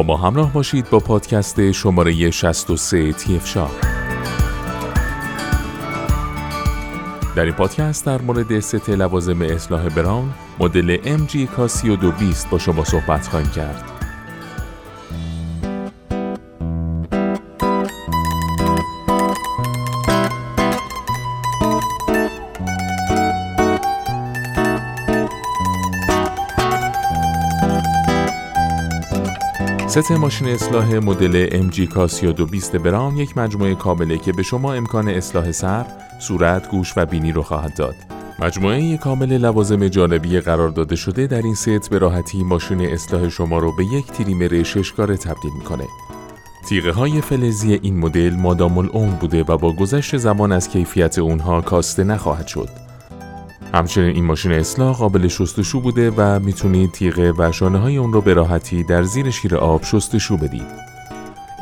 با ما همراه باشید با پادکست شماره 63 تیف شا در این پادکست در مورد ست لوازم اصلاح براون مدل MG کاسی 220 با شما صحبت خواهیم کرد. ست ماشین اصلاح مدل MGK 3220 براون یک مجموعه کامله که به شما امکان اصلاح سر، صورت، گوش و بینی رو خواهد داد. مجموعه کامل لوازم جانبی قرار داده شده در این ست به راحتی ماشین اصلاح شما رو به یک تریمر شش‌کاره تبدیل می‌کنه. تیغه های فلزی این مدل مادام العمر بوده و با گذشت زمان از کیفیت اونها کاسته نخواهد شد. همچنین این ماشین اصلاح قابل شستشو بوده و می‌تونید تیغه و شانه های اون رو به راحتی در زیر شیر آب شستشو بدید.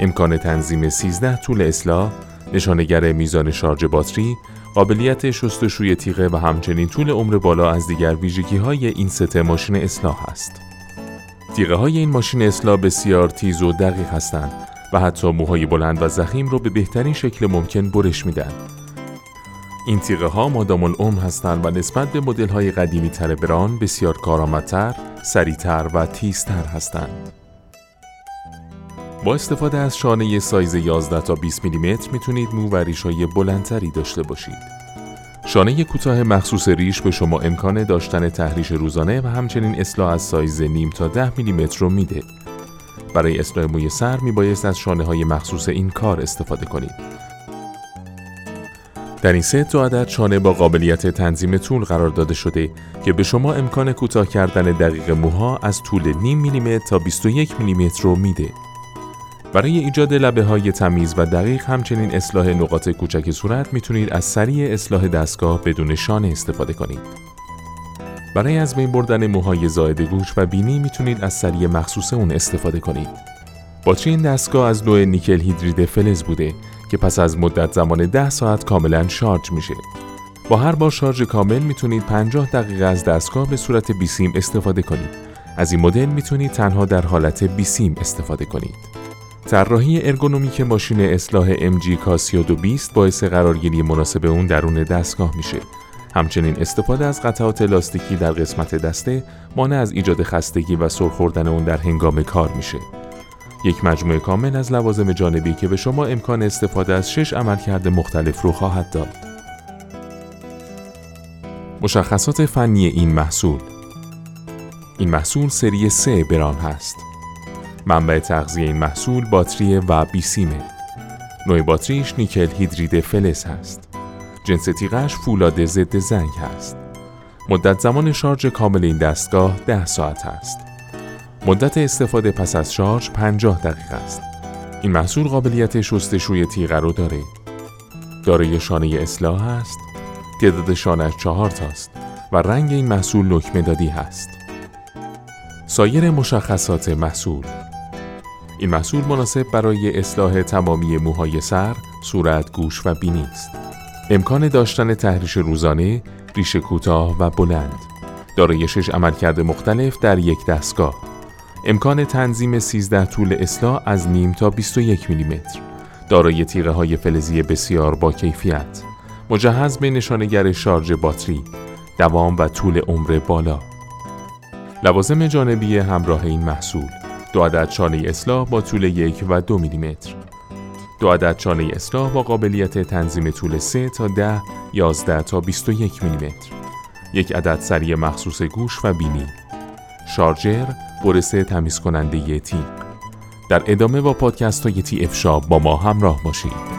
امکان تنظیم 13 طول اصلاح، نشانگر میزان شارژ باتری، قابلیت شستشوی تیغه و همچنین طول عمر بالا از دیگر ویژگی های این ست ماشین اصلاح است. تیغه های این ماشین اصلاح بسیار تیز و دقیق هستند و حتی موهای بلند و زخیم رو به بهترین شکل ممکن برش میدن این تیغه ها مادام العمر هستند و نسبت به مدل های قدیمی تر بران بسیار کارآمدتر، سریعتر و تیزتر هستند. با استفاده از شانه سایز 11 تا 20 میلیمتر می‌تونید مو و ریش های بلندتری داشته باشید. شانه کوتاه مخصوص ریش به شما امکان داشتن تحریش روزانه و همچنین اصلاح از سایز نیم تا 10 میلیمتر رو میده. برای اصلاح موی سر میبایست از شانه های مخصوص این کار استفاده کنید. در این ست دو عدد شانه با قابلیت تنظیم طول قرار داده شده که به شما امکان کوتاه کردن دقیق موها از طول نیم میلیمتر تا 21 میلیمتر رو میده. برای ایجاد لبه های تمیز و دقیق همچنین اصلاح نقاط کوچک صورت می‌تونید از سریع اصلاح دستگاه بدون شانه استفاده کنید. برای از بین بردن موهای زائد گوش و بینی می‌تونید از سریع مخصوص اون استفاده کنید. باتری این دستگاه از نوع نیکل هیدرید فلز بوده که پس از مدت زمان 10 ساعت کاملا شارژ میشه. با هر بار شارژ کامل می‌تونید 50 دقیقه از دستگاه به صورت بیسیم استفاده کنید. از این مدل می‌تونید تنها در حالت بیسیم استفاده کنید. طراحی ارگونومیک ماشین اصلاح MG کاسیو 220 باعث قرارگیری مناسب اون درون دستگاه میشه. همچنین استفاده از قطعات لاستیکی در قسمت دسته مانع از ایجاد خستگی و سرخوردن اون در هنگام کار میشه. یک مجموعه کامل از لوازم جانبی که به شما امکان استفاده از شش عملکرد مختلف رو خواهد داد. مشخصات فنی این محصول این محصول سری 3 بران هست. منبع تغذیه این محصول باتری و بیسیمه. نوع باتریش نیکل هیدرید فلز هست. جنس تیغش فولاد ضد زنگ هست. مدت زمان شارژ کامل این دستگاه 10 ساعت است. مدت استفاده پس از شارژ 50 دقیقه است. این محصول قابلیت شستشوی تیغه رو داره. دارای شانه اصلاح است. تعداد شانه چهار تاست و رنگ این محصول نکمه دادی هست. سایر مشخصات محصول این محصول مناسب برای اصلاح تمامی موهای سر، صورت، گوش و بینی است. امکان داشتن تحریش روزانه، ریش کوتاه و بلند. دارای شش عملکرد مختلف در یک دستگاه. امکان تنظیم 13 طول اصلاح از نیم تا 21 میلیمتر. دارای تیغه های فلزی بسیار با کیفیت. مجهز به نشانگر شارژ باتری. دوام و طول عمر بالا. لوازم جانبی همراه این محصول. دو عدد چانه اصلاح با طول یک و دو میلیمتر. دو عدد چانه اصلاح با قابلیت تنظیم طول 3 تا 10 11 تا 21 میلیمتر. یک عدد سری مخصوص گوش و بینی شارژر برس تمیز کننده تیغ در ادامه با پادکست های تی افشا با ما همراه باشید.